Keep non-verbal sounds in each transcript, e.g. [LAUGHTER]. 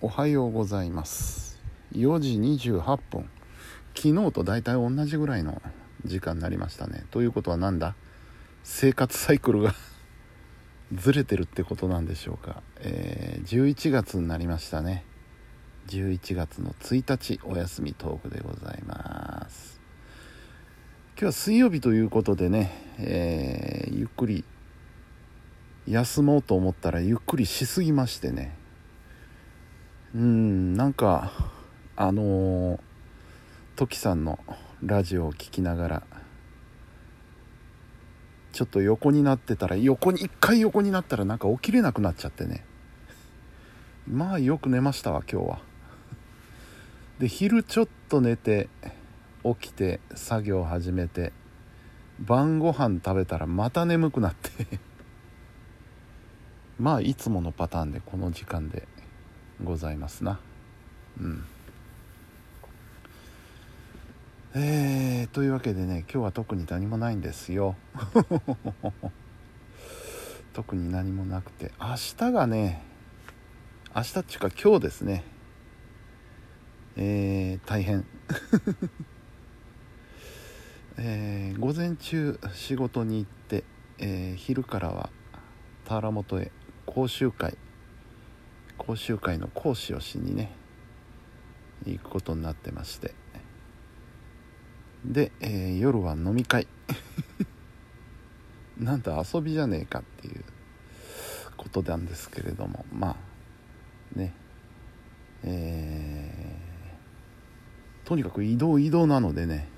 おはようございます。4時28分。昨日と大体同じぐらいの時間になりましたね。ということは何だ？生活サイクルが [LAUGHS] ずれてるってことなんでしょうか、えー、11月になりましたね。11月の1日お休みトークでございます。今日は水曜日ということでね、えー、ゆっくり休もうと思ったらゆっくりしすぎましてね。うんなんかあの、トキさんのラジオを聴きながらちょっと横になってたら横に一回横になったらなんか起きれなくなっちゃってね。まあよく寝ましたわ今日は。で昼ちょっと寝て起きて作業始めて晩ご飯食べたらまた眠くなって。[LAUGHS] まあいつものパターンでこの時間で。ございますな。うん。えー、というわけでね今日は特に何もないんですよ。[LAUGHS] 特に何もなくて。明日がね明日っていうか今日ですね。えー、大変。[LAUGHS] えー、午前中仕事に行って、えー、昼からは田原本へ講習会講習会の講師をしにね行くことになってまして。で、えー、夜は飲み会。[LAUGHS] なんと遊びじゃねえかっていうことなんですけれども。まあね。えー、とにかく移動移動なのでね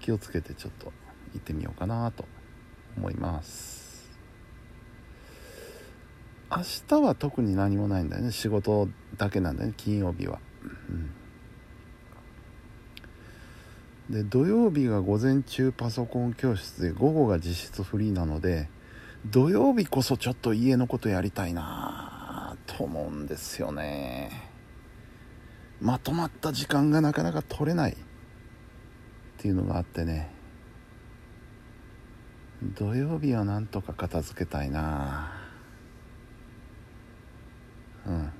気をつけてちょっと行ってみようかなと思います。明日は特に何もないんだよね。仕事だけなんだよね。金曜日は、うん、で土曜日が午前中パソコン教室で午後が実質フリーなので土曜日こそちょっと家のことやりたいなと思うんですよね。まとまった時間がなかなか取れない。っていうのがあってね。土曜日はなんとか片付けたいな。うん。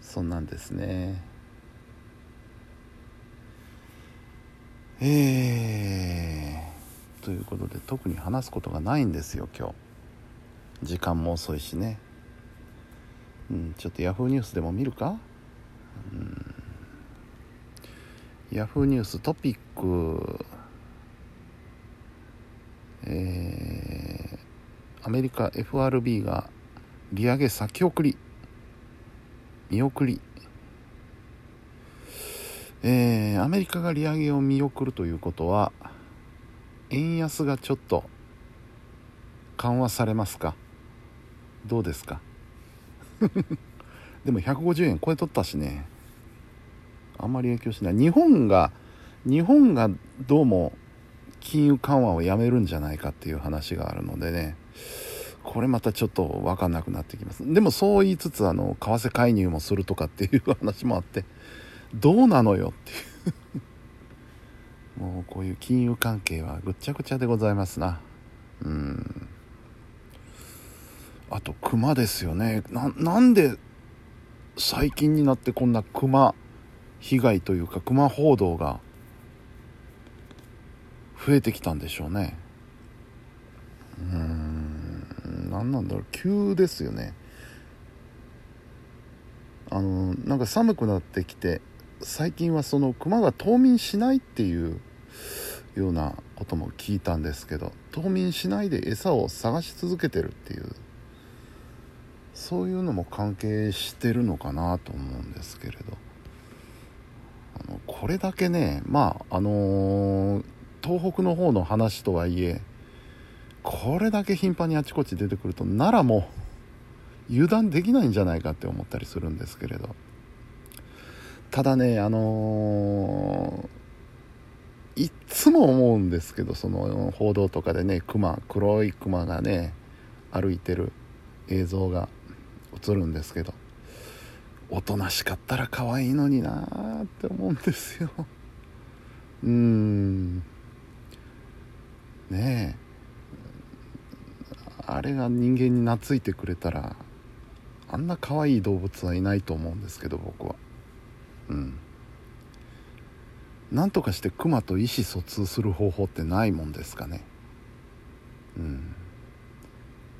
そんなんですね。えー、ということで特に話すことがないんですよ今日。時間も遅いしね。うんちょっとヤフーニュースでも見るか？うん。ヤフーニューストピック。えー、アメリカ FRB が利上げ先送り。見送り。えー、アメリカが利上げを見送るということは円安がちょっと緩和されますか？どうですか？[LAUGHS] でも150円超えとったしね。あんまり影響しない。日本が日本がどうも金融緩和をやめるんじゃないかっていう話があるのでね。これまたちょっと分かんなくなってきます。でもそう言いつつあの為替介入もするとかっていう話もあってどうなのよっていう。もうこういう金融関係はぐっちゃぐちゃでございますな。うん。あと熊ですよね。なんで最近になってこんな熊被害というか熊報道が増えてきたんでしょうね。うん。何なんだろう。急ですよね。あのなんか寒くなってきて最近はその熊が冬眠しないっていうようなことも聞いたんですけど冬眠しないで餌を探し続けてるっていうそういうのも関係してるのかなと思うんですけれど。あのこれだけねまああのー、東北の方の話とはいえこれだけ頻繁にあちこち出てくると奈良もう油断できないんじゃないかって思ったりするんですけれど。ただねあのー、いつも思うんですけどその報道とかでね熊黒い熊がね歩いてる映像が映るんですけどおとなしかったら可愛いのになーって思うんですよ。うーん。ねえ。あれが人間に懐いてくれたらあんな可愛い動物はいないと思うんですけど僕は。うん。なんとかしてクマと意思疎通する方法ってないもんですかね。うん。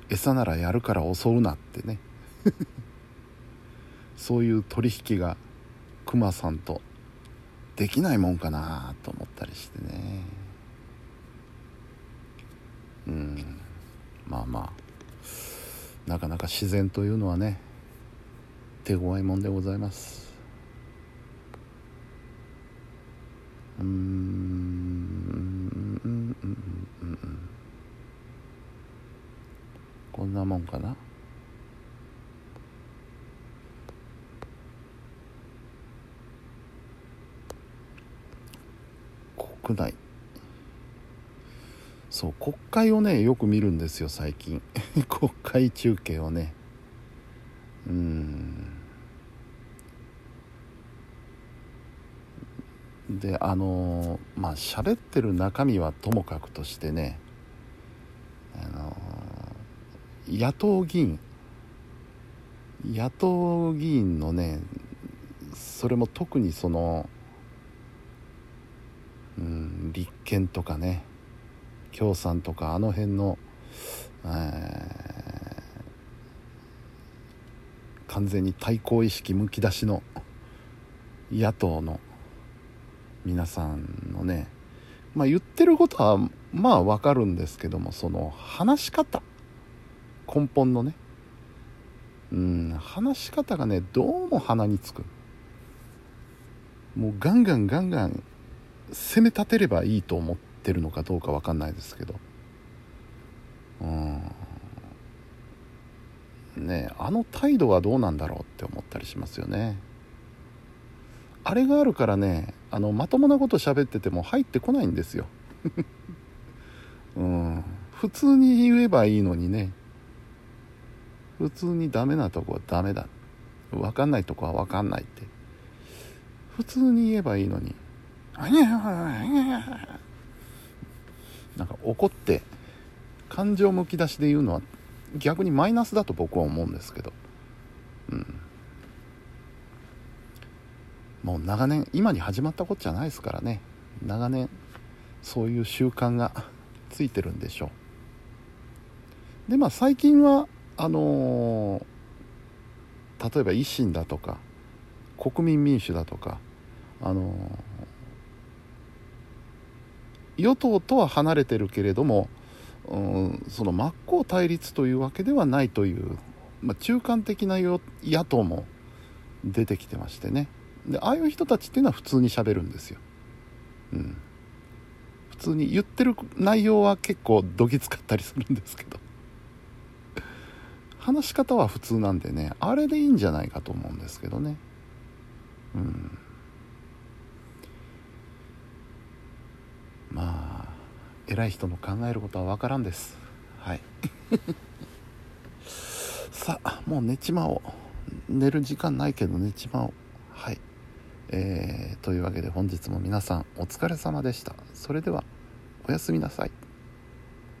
餌ならやるから襲うなってね。[LAUGHS] そういう取引がクマさんとできないもんかなと思ったりしてねうんまあまあ。なかなか自然というのはね手強いもんでございます。うんうんうんうんうん。こんなもんかな。国内。そう国会をねよく見るんですよ最近。[LAUGHS] 国会中継をね。うん。であのまあ喋ってる中身はともかくとしてねあの野党議員。野党議員のねそれも特にそのうん立憲とかね。共産とかあの辺の、えー完全に対抗意識むき出しの野党の皆さんのねまあ言ってることはまあわかるんですけどもその話し方根本のねうん話し方がねどうも鼻につく。もうガンガンガンガン攻め立てればいいと思っててるのかどうかわかんないですけど。うん。ねあの態度はどうなんだろうって思ったりしますよね。あれがあるからねあのまともなこと喋ってても入ってこないんですよ。[LAUGHS] うん。普通に言えばいいのにね。普通にダメなとこはダメだ。分かんないとこは分かんないって。普通に言えばいいのに。なんか怒って感情むき出しで言うのは逆にマイナスだと僕は思うんですけど。うん。もう長年今に始まったことじゃないですからね。長年そういう習慣がついてるんでしょう。でまあ最近はあのー例えば維新だとか国民民主だとかあのー与党とは離れてるけれども、うん、その真っ向対立というわけではないという、まあ、中間的な野党も出てきてましてね。でああいう人たちっていうのは普通にしゃべるんですよ、うん、普通に言ってる内容は結構どぎつかったりするんですけど。[LAUGHS] 話し方は普通なんでねあれでいいんじゃないかと思うんですけどね。うん。まあ偉い人の考えることは分からんです。はい。[LAUGHS] さあもう寝ちまおう。寝る時間ないけど寝ちまおう。はい。えー、というわけで本日も皆さんお疲れ様でした。それではおやすみなさい。